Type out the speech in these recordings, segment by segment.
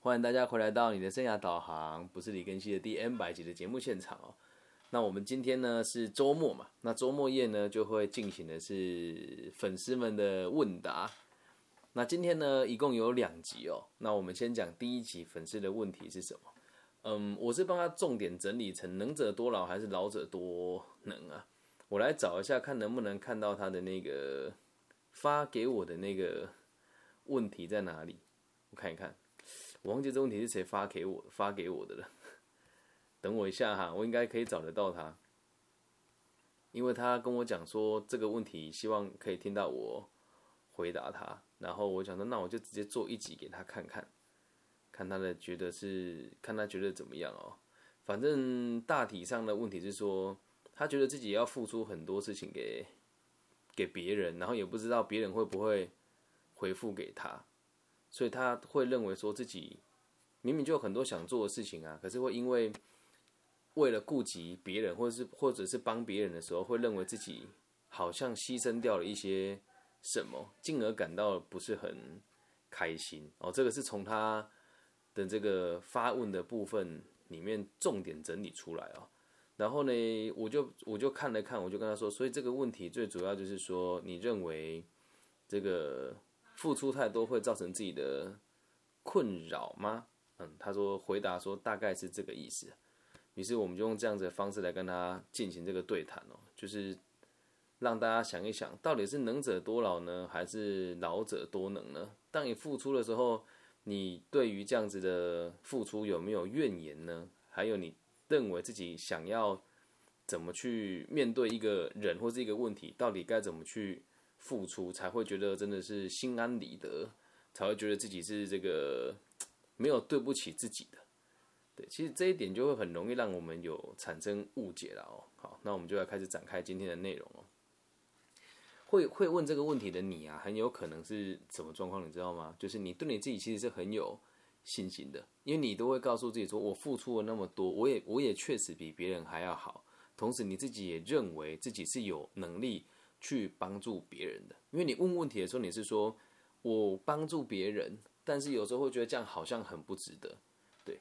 欢迎大家回来到你的生涯导航，不是李根熙的第 N 百集的节目现场哦。那我们今天呢是周末嘛，那周末夜呢就会进行的是粉丝们的问答。那今天呢一共有两集哦。那我们先讲第一集粉丝的问题是什么？嗯，我是帮他重点整理成能者多劳还是老者多能啊？我来找一下看能不能看到他的那个发给我的那个问题在哪里？我看一看。我忘记这问题是谁发给我发给我的了，等我一下哈，我应该可以找得到他，因为他跟我讲说这个问题希望可以听到我回答他，然后我想说那我就直接做一集给他看看，看他的觉得是看他觉得怎么样哦，反正大体上的问题是说他觉得自己要付出很多事情给给别人，然后也不知道别人会不会回复给他。所以他会认为说自己明明就有很多想做的事情啊，可是会因为为了顾及别人，或者是或者是帮别人的时候，会认为自己好像牺牲掉了一些什么，进而感到不是很开心哦。这个是从他的这个发问的部分里面重点整理出来哦。然后呢，我就我就看了看，我就跟他说，所以这个问题最主要就是说，你认为这个。付出太多会造成自己的困扰吗？嗯，他说回答说大概是这个意思。于是我们就用这样子的方式来跟他进行这个对谈哦，就是让大家想一想，到底是能者多劳呢，还是老者多能呢？当你付出的时候，你对于这样子的付出有没有怨言呢？还有你认为自己想要怎么去面对一个人或是一个问题，到底该怎么去？付出才会觉得真的是心安理得，才会觉得自己是这个没有对不起自己的。对，其实这一点就会很容易让我们有产生误解了哦。好，那我们就要开始展开今天的内容哦。会会问这个问题的你啊，很有可能是什么状况？你知道吗？就是你对你自己其实是很有信心的，因为你都会告诉自己说：“我付出了那么多，我也我也确实比别人还要好。”同时，你自己也认为自己是有能力。去帮助别人的，因为你问问题的时候，你是说我帮助别人，但是有时候会觉得这样好像很不值得，对。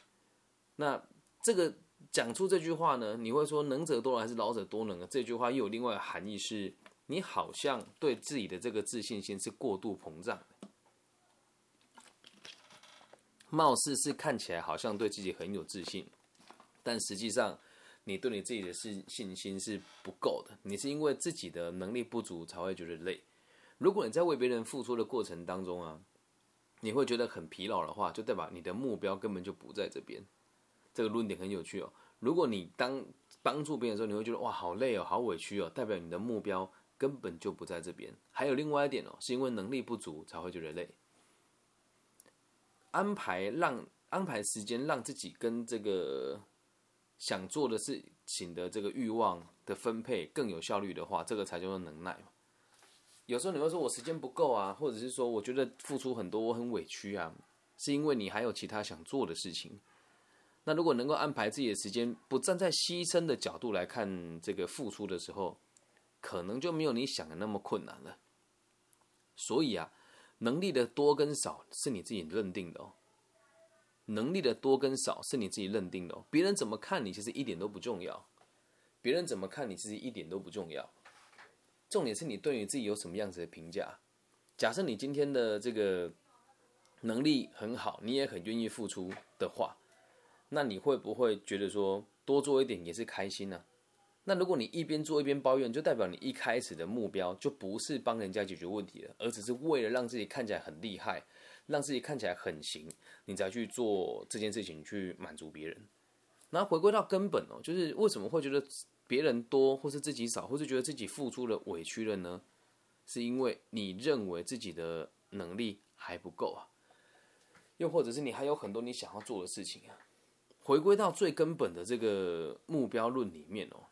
那这个讲出这句话呢，你会说能者多劳还是老者多能啊？这句话又有另外的含义，是你好像对自己的这个自信心是过度膨胀的，貌似是看起来好像对自己很有自信，但实际上。你对你自己的信信心是不够的，你是因为自己的能力不足才会觉得累。如果你在为别人付出的过程当中啊，你会觉得很疲劳的话，就代表你的目标根本就不在这边。这个论点很有趣哦。如果你当帮助别人的时候，你会觉得哇好累哦，好委屈哦，代表你的目标根本就不在这边。还有另外一点哦，是因为能力不足才会觉得累。安排让安排时间让自己跟这个。想做的事情的这个欲望的分配更有效率的话，这个才叫做能耐有时候你会说我时间不够啊，或者是说我觉得付出很多，我很委屈啊，是因为你还有其他想做的事情。那如果能够安排自己的时间，不站在牺牲的角度来看这个付出的时候，可能就没有你想的那么困难了。所以啊，能力的多跟少是你自己认定的哦。能力的多跟少是你自己认定的，别人怎么看你其实一点都不重要。别人怎么看你其实一点都不重要，重点是你对你自己有什么样子的评价。假设你今天的这个能力很好，你也很愿意付出的话，那你会不会觉得说多做一点也是开心呢？那如果你一边做一边抱怨，就代表你一开始的目标就不是帮人家解决问题了，而只是为了让自己看起来很厉害。让自己看起来很行，你才去做这件事情去满足别人。然后回归到根本哦，就是为什么会觉得别人多，或是自己少，或是觉得自己付出了委屈了呢？是因为你认为自己的能力还不够啊，又或者是你还有很多你想要做的事情啊。回归到最根本的这个目标论里面哦，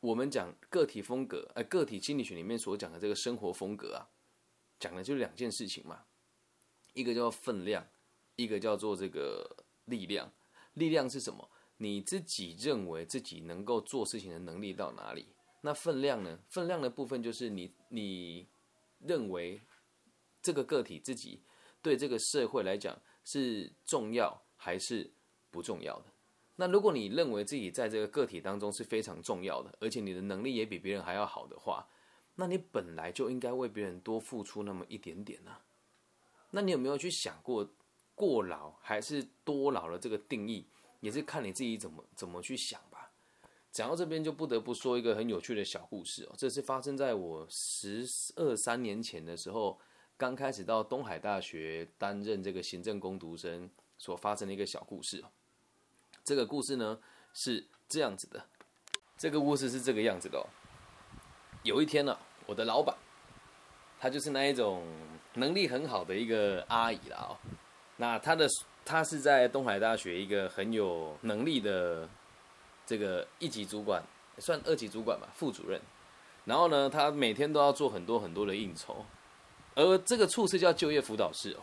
我们讲个体风格，呃，个体心理学里面所讲的这个生活风格啊，讲的就是两件事情嘛。一个叫分量，一个叫做这个力量。力量是什么？你自己认为自己能够做事情的能力到哪里？那分量呢？分量的部分就是你你认为这个个体自己对这个社会来讲，是重要还是不重要的？那如果你认为自己在这个个体当中是非常重要的，而且你的能力也比别人还要好的话，那你本来就应该为别人多付出那么一点点呢。那你有没有去想过，过劳还是多劳的这个定义，也是看你自己怎么怎么去想吧。讲到这边，就不得不说一个很有趣的小故事哦。这是发生在我十二三年前的时候，刚开始到东海大学担任这个行政工读生所发生的一个小故事哦。这个故事呢是这样子的，这个故事是这个样子的哦。有一天呢，我的老板，他就是那一种能力很好的一个阿姨啦哦。那她的她是在东海大学一个很有能力的。这个一级主管算二级主管吧，副主任。然后呢，她每天都要做很多很多的应酬。而这个处室叫就业辅导室哦。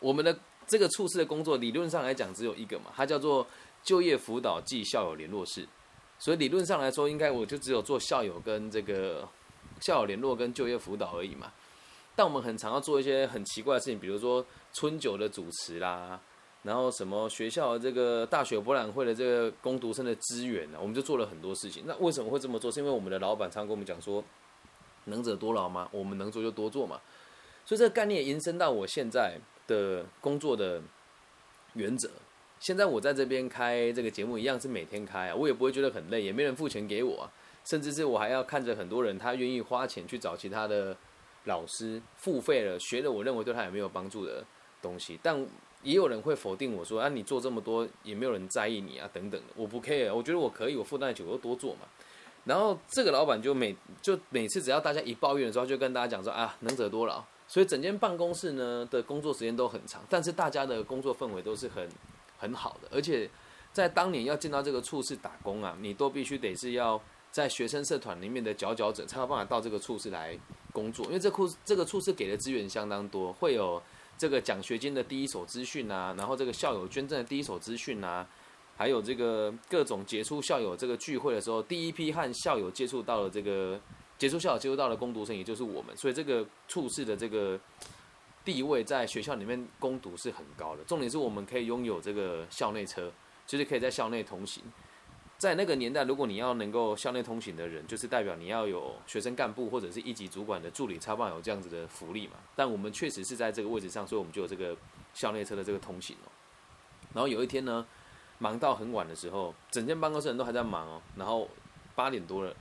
我们的这个处室的工作理论上来讲只有一个嘛，它叫做就业辅导暨校友联络室。所以理论上来说，应该我就只有做校友跟这个校友联络跟就业辅导而已嘛。但我们很常要做一些很奇怪的事情，比如说春酒的主持啦。然后什么学校这个大学博览会的这个攻读生的资源呢？我们就做了很多事情。那为什么会这么做？是因为我们的老板常跟我们讲说，能者多劳嘛，我们能做就多做嘛。所以这个概念延伸到我现在的工作的原则。现在我在这边开这个节目一样是每天开啊，我也不会觉得很累，也没人付钱给我啊，甚至是我还要看着很多人他愿意花钱去找其他的老师付费了学了我认为对他也没有帮助的东西，但。也有人会否定我说啊，你做这么多也没有人在意你啊，等等的。我不 care，我觉得我可以，我负担得起，我就多做嘛。然后这个老板就每就每次只要大家一抱怨的时候，就跟大家讲说啊，能者多劳。所以整间办公室呢的工作时间都很长，但是大家的工作氛围都是很很好的。而且在当年要进到这个处室打工啊，你都必须得是要在学生社团里面的佼佼者，才有办法到这个处室来工作。因为这处这个处室给的资源相当多，会有。这个奖学金的第一手资讯啊，然后这个校友捐赠的第一手资讯啊，还有这个各种杰出校友这个聚会的时候，第一批和校友接触到了这个杰出校友接触到了攻读生，也就是我们，所以这个处室的这个地位在学校里面攻读是很高的。重点是我们可以拥有这个校内车，就是可以在校内通行。在那个年代，如果你要能够校内通行的人，就是代表你要有学生干部或者是一级主管的助理，才办有这样子的福利嘛。但我们确实是在这个位置上，所以我们就有这个校内车的这个通行哦。然后有一天呢，忙到很晚的时候，整间办公室人都还在忙哦。然后八点多了，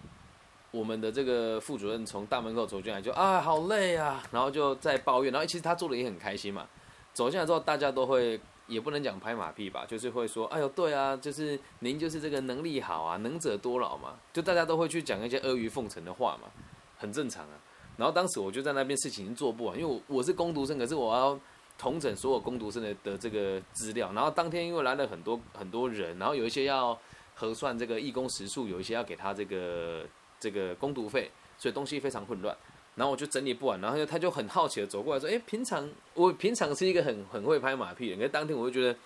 我们的这个副主任从大门口走进来，就啊好累啊，然后就在抱怨。然后其实他做的也很开心嘛。走进来之后，大家都会。也不能讲拍马屁吧，就是会说，哎呦，对啊，就是您就是这个能力好啊，能者多劳嘛，就大家都会去讲一些阿谀奉承的话嘛，很正常啊。然后当时我就在那边事情做不完，因为我我是攻读生，可是我要统整所有攻读生的的这个资料。然后当天因为来了很多很多人，然后有一些要核算这个义工时数，有一些要给他这个这个攻读费，所以东西非常混乱。然后我就整理不完，然后他就很好奇的走过来说：“哎，平常我平常是一个很很会拍马屁的人，可是当天我就觉得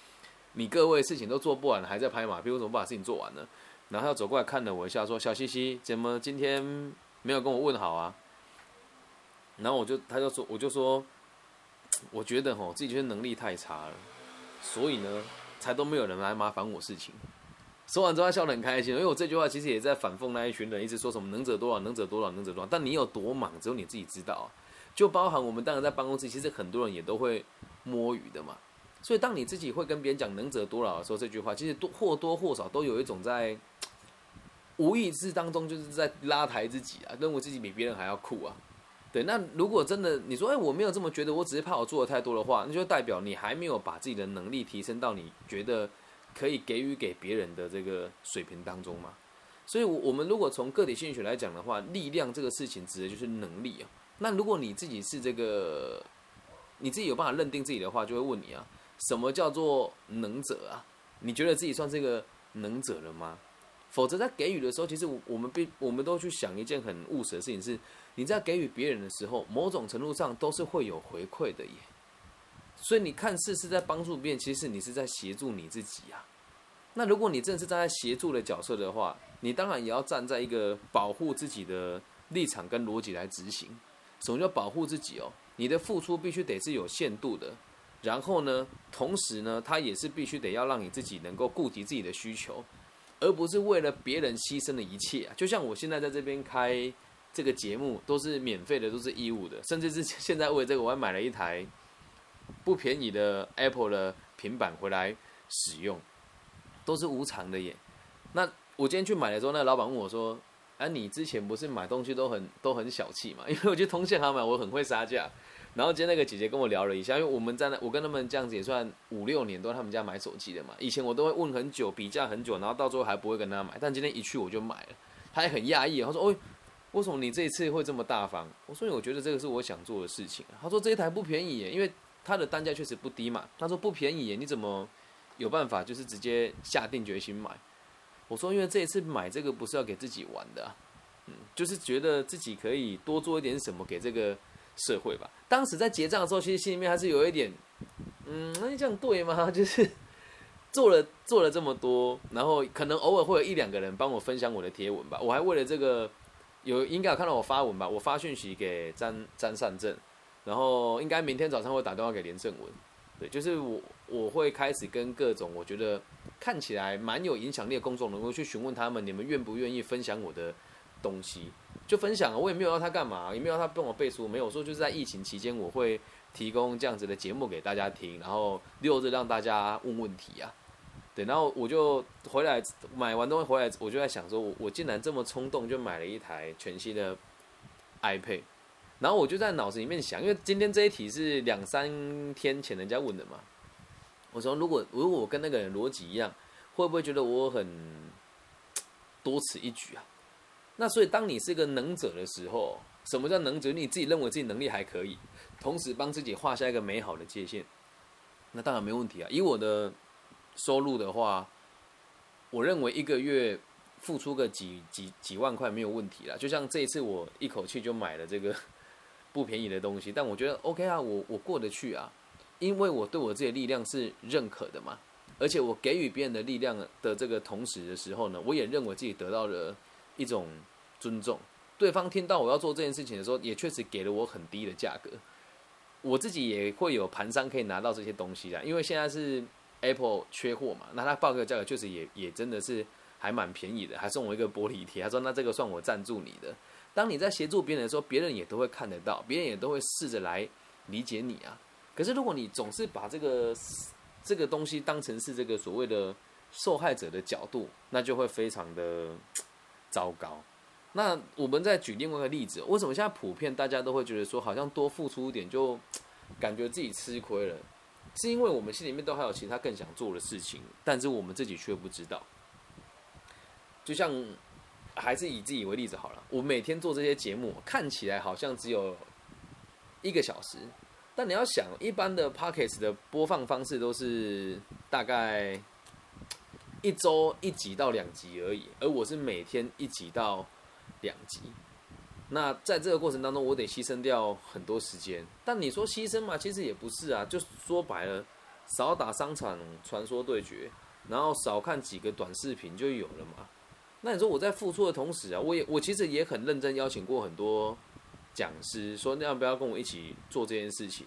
你各位事情都做不完，还在拍马屁，为什么不把事情做完呢？”然后他走过来看了我一下，说：“小西西，怎么今天没有跟我问好啊？”然后我就他就说，我就说，我觉得吼自己觉得能力太差了，所以呢，才都没有人来麻烦我事情。说完之后，他笑得很开心，因为我这句话其实也在反讽那一群人，一直说什么能者多劳，能者多劳，能者多劳。但你有多忙，只有你自己知道。就包含我们当然在办公室，其实很多人也都会摸鱼的嘛。所以当你自己会跟别人讲能者多劳的时候，这句话其实多或多或少都有一种在无意识当中就是在拉抬自己啊，认为自己比别人还要酷啊。对，那如果真的你说，哎，我没有这么觉得，我只是怕我做的太多的话，那就代表你还没有把自己的能力提升到你觉得。可以给予给别人的这个水平当中嘛？所以，我我们如果从个体心理学来讲的话，力量这个事情指的就是能力啊。那如果你自己是这个，你自己有办法认定自己的话，就会问你啊，什么叫做能者啊？你觉得自己算是个能者了吗？否则在给予的时候，其实我们必我们都去想一件很务实的事情，是你在给予别人的时候，某种程度上都是会有回馈的耶。所以你看似是在帮助别人，其实你是在协助你自己啊。那如果你真的是站在协助的角色的话，你当然也要站在一个保护自己的立场跟逻辑来执行。什么叫保护自己哦？你的付出必须得是有限度的，然后呢，同时呢，它也是必须得要让你自己能够顾及自己的需求，而不是为了别人牺牲了一切啊。就像我现在在这边开这个节目，都是免费的，都是义务的，甚至是现在为这个，我还买了一台不便宜的 Apple 的平板回来使用，都是无偿的耶。那我今天去买的时候，那老板问我说：“哎，你之前不是买东西都很都很小气嘛？因为我去通县行买，我很会杀价。”然后今天那个姐姐跟我聊了一下，因为我们在那，我跟他们这样子也算五六年都在他们家买手机的嘛。以前我都会问很久，比价很久，然后到最后还不会跟他买。但今天一去我就买了，他也很讶异，他说：“哦，为什么你这一次会这么大方？”我说：“我觉得这个是我想做的事情。”他说：“这一台不便宜耶，因为它的单价确实不低嘛。”他说：“不便宜耶，你怎么有办法就是直接下定决心买？”我说：“因为这一次买这个不是要给自己玩的，嗯，就是觉得自己可以多做一点什么给这个。”社会吧，当时在结账的时候，其实心里面还是有一点，嗯，那你这样对吗？就是做了做了这么多，然后可能偶尔会有一两个人帮我分享我的贴文吧。我还为了这个有应该有看到我发文吧，我发讯息给张张善正，然后应该明天早上会打电话给连胜文。对，就是我我会开始跟各种我觉得看起来蛮有影响力的公众人物去询问他们，你们愿不愿意分享我的东西？就分享啊，我也没有要他干嘛，也没有他帮我背书，没有说就是在疫情期间我会提供这样子的节目给大家听，然后六日让大家问问题啊，对，然后我就回来买完东西回来，我就在想说，我我竟然这么冲动就买了一台全新的 iPad，然后我就在脑子里面想，因为今天这一题是两三天前人家问的嘛，我说如果如果我跟那个人逻辑一样，会不会觉得我很多此一举啊？那所以，当你是一个能者的时候，什么叫能者？你自己认为自己能力还可以，同时帮自己画下一个美好的界限，那当然没问题啊。以我的收入的话，我认为一个月付出个几几几万块没有问题啦。就像这一次，我一口气就买了这个不便宜的东西，但我觉得 OK 啊，我我过得去啊，因为我对我自己的力量是认可的嘛。而且我给予别人的力量的这个同时的时候呢，我也认为自己得到了。一种尊重，对方听到我要做这件事情的时候，也确实给了我很低的价格。我自己也会有盘商可以拿到这些东西的，因为现在是 Apple 缺货嘛，那他报个价格确实也也真的是还蛮便宜的，还送我一个玻璃贴。他说：“那这个算我赞助你的。”当你在协助别人的时候，别人也都会看得到，别人也都会试着来理解你啊。可是如果你总是把这个这个东西当成是这个所谓的受害者的角度，那就会非常的。糟糕，那我们再举另外一个例子，为什么现在普遍大家都会觉得说，好像多付出一点就感觉自己吃亏了？是因为我们心里面都还有其他更想做的事情，但是我们自己却不知道。就像还是以自己为例子好了，我每天做这些节目，看起来好像只有一个小时，但你要想，一般的 Pockets 的播放方式都是大概。一周一集到两集而已，而我是每天一集到两集。那在这个过程当中，我得牺牲掉很多时间。但你说牺牲嘛，其实也不是啊。就说白了，少打商场传说对决，然后少看几个短视频就有了嘛。那你说我在付出的同时啊，我也我其实也很认真邀请过很多讲师，说那要不要跟我一起做这件事情？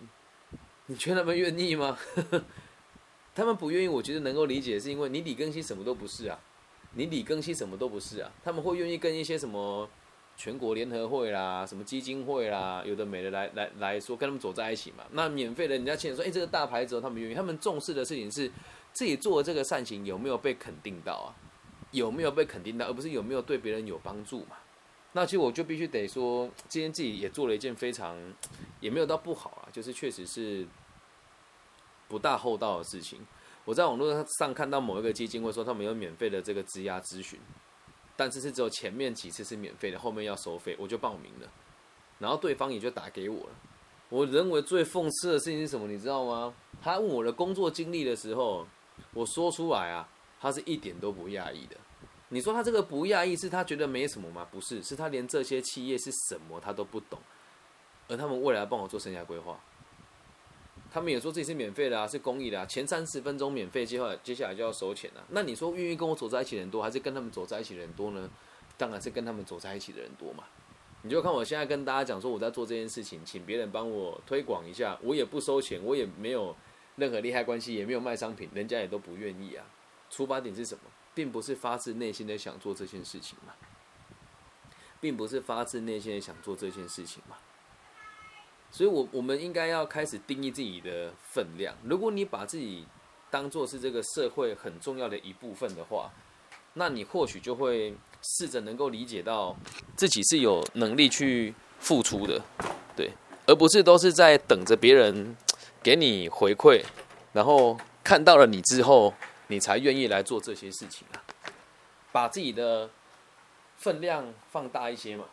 你觉得他们愿意吗？他们不愿意，我觉得能够理解，是因为你李更新什么都不是啊，你李更新什么都不是啊。他们会愿意跟一些什么全国联合会啦、什么基金会啦，有的没的来来来说，跟他们走在一起嘛。那免费的，人家请说，哎，这个大牌子，他们愿意。他们重视的事情是自己做的这个善行有没有被肯定到啊？有没有被肯定到，而不是有没有对别人有帮助嘛？那其实我就必须得说，今天自己也做了一件非常也没有到不好啊，就是确实是。不大厚道的事情，我在网络上看到某一个基金会说他们有免费的这个质押咨询，但是是只有前面几次是免费的，后面要收费，我就报名了，然后对方也就打给我了。我认为最讽刺的事情是什么，你知道吗？他问我的工作经历的时候，我说出来啊，他是一点都不讶异的。你说他这个不讶异是他觉得没什么吗？不是，是他连这些企业是什么他都不懂，而他们未来帮我做生涯规划。他们也说自己是免费的啊，是公益的啊。前三十分钟免费，接下来接下来就要收钱了。那你说愿意跟我走在一起的人多，还是跟他们走在一起的人多呢？当然是跟他们走在一起的人多嘛。你就看我现在跟大家讲说我在做这件事情，请别人帮我推广一下，我也不收钱，我也没有任何利害关系，也没有卖商品，人家也都不愿意啊。出发点是什么？并不是发自内心的想做这件事情嘛，并不是发自内心的想做这件事情嘛。所以，我我们应该要开始定义自己的分量。如果你把自己当做是这个社会很重要的一部分的话，那你或许就会试着能够理解到自己是有能力去付出的，对，而不是都是在等着别人给你回馈，然后看到了你之后，你才愿意来做这些事情啊。把自己的分量放大一些嘛。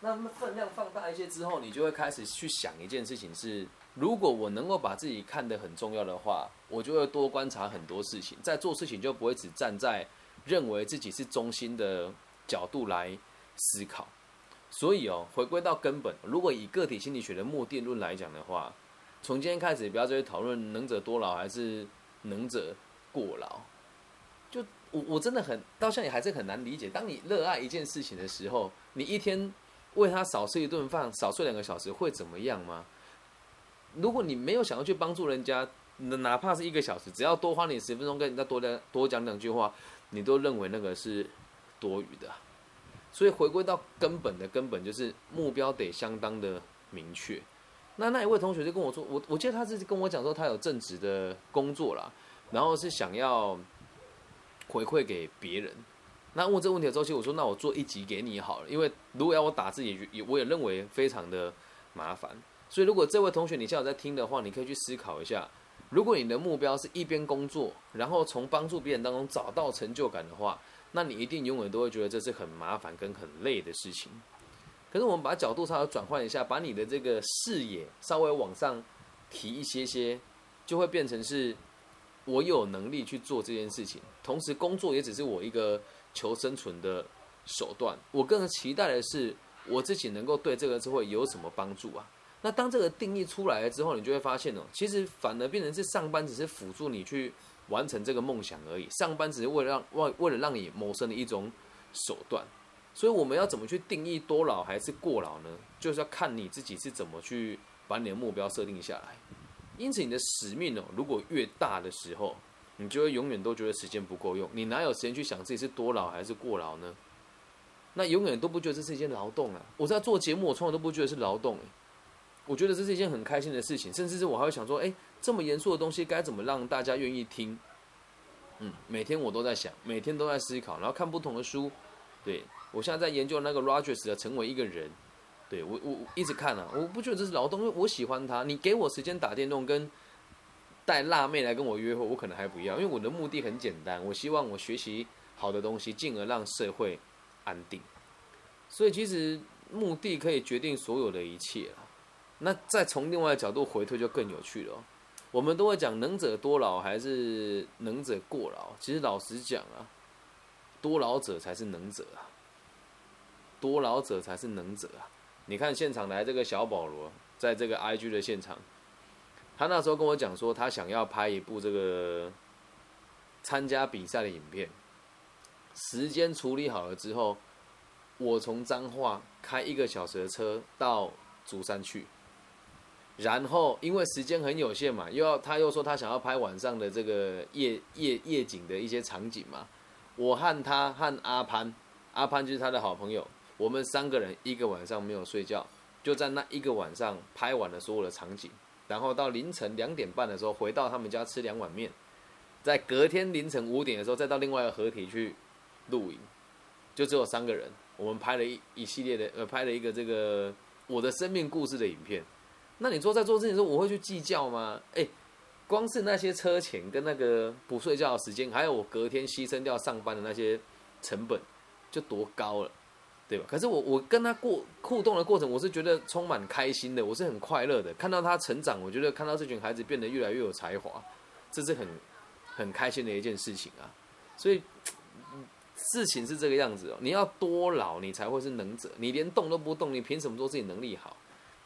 那么分量放大一些之后，你就会开始去想一件事情：是如果我能够把自己看得很重要的话，我就会多观察很多事情，在做事情就不会只站在认为自己是中心的角度来思考。所以哦，回归到根本，如果以个体心理学的目的论来讲的话，从今天开始不要再去讨论能者多劳还是能者过劳。就我我真的很到现在还是很难理解，当你热爱一件事情的时候，你一天。为他少吃一顿饭，少睡两个小时会怎么样吗？如果你没有想要去帮助人家，哪怕是一个小时，只要多花你十分钟跟人家多讲多讲两句话，你都认为那个是多余的。所以回归到根本的根本，就是目标得相当的明确。那那一位同学就跟我说，我我记得他是跟我讲说，他有正职的工作啦，然后是想要回馈给别人。那问这个问题的周期，我说那我做一集给你好了，因为如果要我打字也也我也认为非常的麻烦，所以如果这位同学你现在在听的话，你可以去思考一下，如果你的目标是一边工作，然后从帮助别人当中找到成就感的话，那你一定永远都会觉得这是很麻烦跟很累的事情。可是我们把角度稍微转换一下，把你的这个视野稍微往上提一些些，就会变成是我有能力去做这件事情，同时工作也只是我一个。求生存的手段，我更期待的是我自己能够对这个社会有什么帮助啊？那当这个定义出来了之后，你就会发现哦，其实反而变成是上班只是辅助你去完成这个梦想而已，上班只是为了让为为了让你谋生的一种手段。所以我们要怎么去定义多老还是过劳呢？就是要看你自己是怎么去把你的目标设定下来。因此，你的使命哦，如果越大的时候。你就会永远都觉得时间不够用，你哪有时间去想自己是多劳还是过劳呢？那永远都不觉得这是一件劳动啊！我在做节目，我从来都不觉得是劳动，我觉得这是一件很开心的事情，甚至是我还会想说，哎，这么严肃的东西该怎么让大家愿意听？嗯，每天我都在想，每天都在思考，然后看不同的书。对我现在在研究那个 Rogers 的《成为一个人》，对我我一直看啊，我不觉得这是劳动，因为我喜欢他。你给我时间打电动跟。带辣妹来跟我约会，我可能还不要，因为我的目的很简单，我希望我学习好的东西，进而让社会安定。所以其实目的可以决定所有的一切啊。那再从另外角度回推就更有趣了。我们都会讲能者多劳还是能者过劳？其实老实讲啊，多劳者才是能者啊，多劳者才是能者啊。你看现场来这个小保罗，在这个 IG 的现场。他那时候跟我讲说，他想要拍一部这个参加比赛的影片。时间处理好了之后，我从彰化开一个小时的车到竹山去。然后因为时间很有限嘛，又要他又说他想要拍晚上的这个夜夜夜景的一些场景嘛。我和他和阿潘，阿潘就是他的好朋友，我们三个人一个晚上没有睡觉，就在那一个晚上拍完了所有的场景。然后到凌晨两点半的时候回到他们家吃两碗面，在隔天凌晨五点的时候再到另外一个合体去露营，就只有三个人，我们拍了一一系列的呃拍了一个这个我的生命故事的影片。那你说在做这件事，我会去计较吗？哎，光是那些车钱跟那个不睡觉的时间，还有我隔天牺牲掉上班的那些成本，就多高了。对吧？可是我我跟他过互动的过程，我是觉得充满开心的，我是很快乐的。看到他成长，我觉得看到这群孩子变得越来越有才华，这是很很开心的一件事情啊。所以事情是这个样子哦，你要多老，你才会是能者。你连动都不动，你凭什么说自己能力好？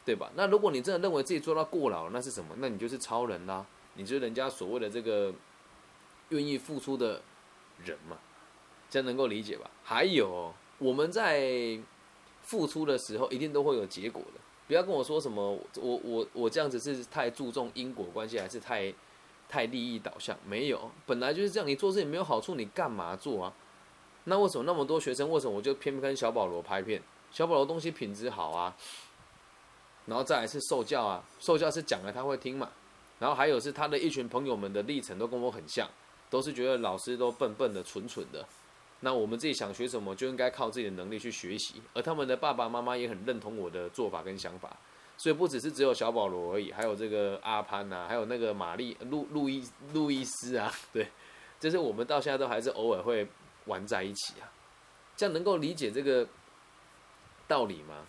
对吧？那如果你真的认为自己做到过老，那是什么？那你就是超人啦，你就是人家所谓的这个愿意付出的人嘛，这样能够理解吧？还有。我们在付出的时候，一定都会有结果的。不要跟我说什么，我我我这样子是太注重因果关系，还是太太利益导向，没有，本来就是这样。你做事情没有好处，你干嘛做啊？那为什么那么多学生，为什么我就偏偏跟小保罗拍片？小保罗东西品质好啊，然后再来是受教啊，受教是讲了他会听嘛，然后还有是他的一群朋友们的历程都跟我很像，都是觉得老师都笨笨的、蠢蠢的。那我们自己想学什么，就应该靠自己的能力去学习。而他们的爸爸妈妈也很认同我的做法跟想法，所以不只是只有小保罗而已，还有这个阿潘呐，还有那个玛丽路路易路易斯啊，对，就是我们到现在都还是偶尔会玩在一起啊，这样能够理解这个。道理吗？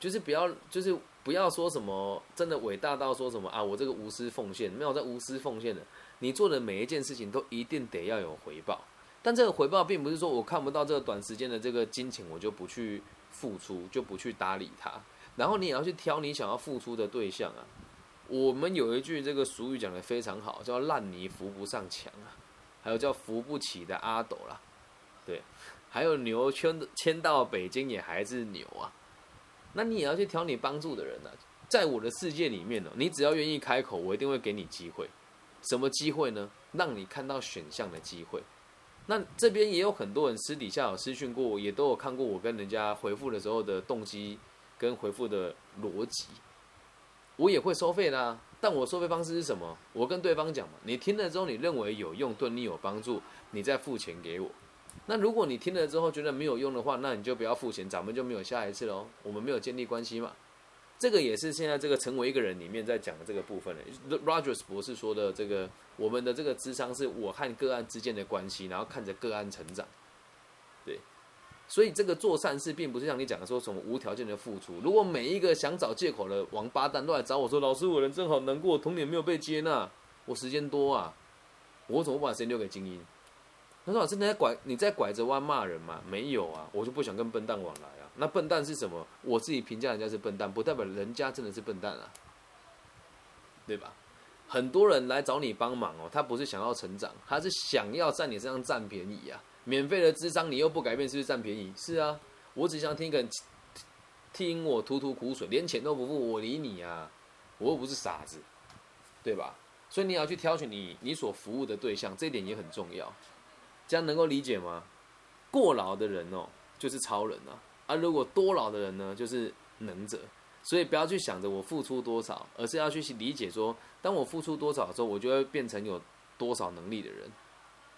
就是不要，就是不要说什么真的伟大到说什么啊！我这个无私奉献，没有在无私奉献的。你做的每一件事情都一定得要有回报，但这个回报并不是说我看不到这个短时间的这个金钱，我就不去付出，就不去搭理他。然后你也要去挑你想要付出的对象啊。我们有一句这个俗语讲的非常好，叫“烂泥扶不上墙”啊，还有叫“扶不起的阿斗”啦，对。还有牛迁迁到北京也还是牛啊，那你也要去挑你帮助的人呢。在我的世界里面呢，你只要愿意开口，我一定会给你机会。什么机会呢？让你看到选项的机会。那这边也有很多人私底下有私讯过我，也都有看过我跟人家回复的时候的动机跟回复的逻辑。我也会收费的，但我收费方式是什么？我跟对方讲嘛，你听了之后你认为有用，对你有帮助，你再付钱给我。那如果你听了之后觉得没有用的话，那你就不要付钱，咱们就没有下一次喽。我们没有建立关系嘛？这个也是现在这个成为一个人里面在讲的这个部分了。Rogers 博士说的这个，我们的这个智商是我和个案之间的关系，然后看着个案成长。对，所以这个做善事并不是像你讲的说什么无条件的付出。如果每一个想找借口的王八蛋都来找我说，老师我人真好难过，童年没有被接纳，我时间多啊，我怎么把时间留给精英？他说：“老师，你在拐你在拐着弯骂人吗？没有啊，我就不想跟笨蛋往来啊。那笨蛋是什么？我自己评价人家是笨蛋，不代表人家真的是笨蛋啊，对吧？很多人来找你帮忙哦，他不是想要成长，他是想要在你身上占便宜啊。免费的智商你又不改变，是不是占便宜？是啊，我只想听一个人听我吐吐苦水，连钱都不付，我理你啊？我又不是傻子，对吧？所以你要去挑选你你所服务的对象，这点也很重要。”这样能够理解吗？过劳的人哦，就是超人啊；而如果多劳的人呢，就是能者。所以不要去想着我付出多少，而是要去理解说，当我付出多少的时候，我就会变成有多少能力的人。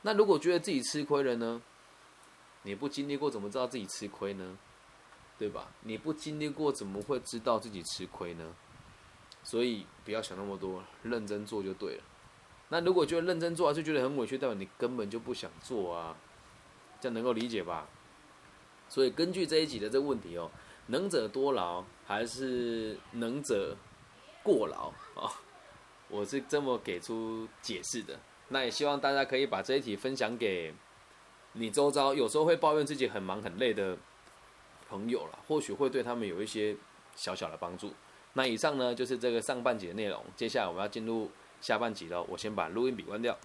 那如果觉得自己吃亏了呢？你不经历过怎么知道自己吃亏呢？对吧？你不经历过怎么会知道自己吃亏呢？所以不要想那么多，认真做就对了。那如果觉得认真做还是觉得很委屈，代表你根本就不想做啊，这样能够理解吧？所以根据这一集的这个问题哦，能者多劳还是能者过劳啊？我是这么给出解释的。那也希望大家可以把这一题分享给你周遭有时候会抱怨自己很忙很累的朋友了，或许会对他们有一些小小的帮助。那以上呢就是这个上半节的内容，接下来我们要进入。下半集了，我先把录音笔关掉。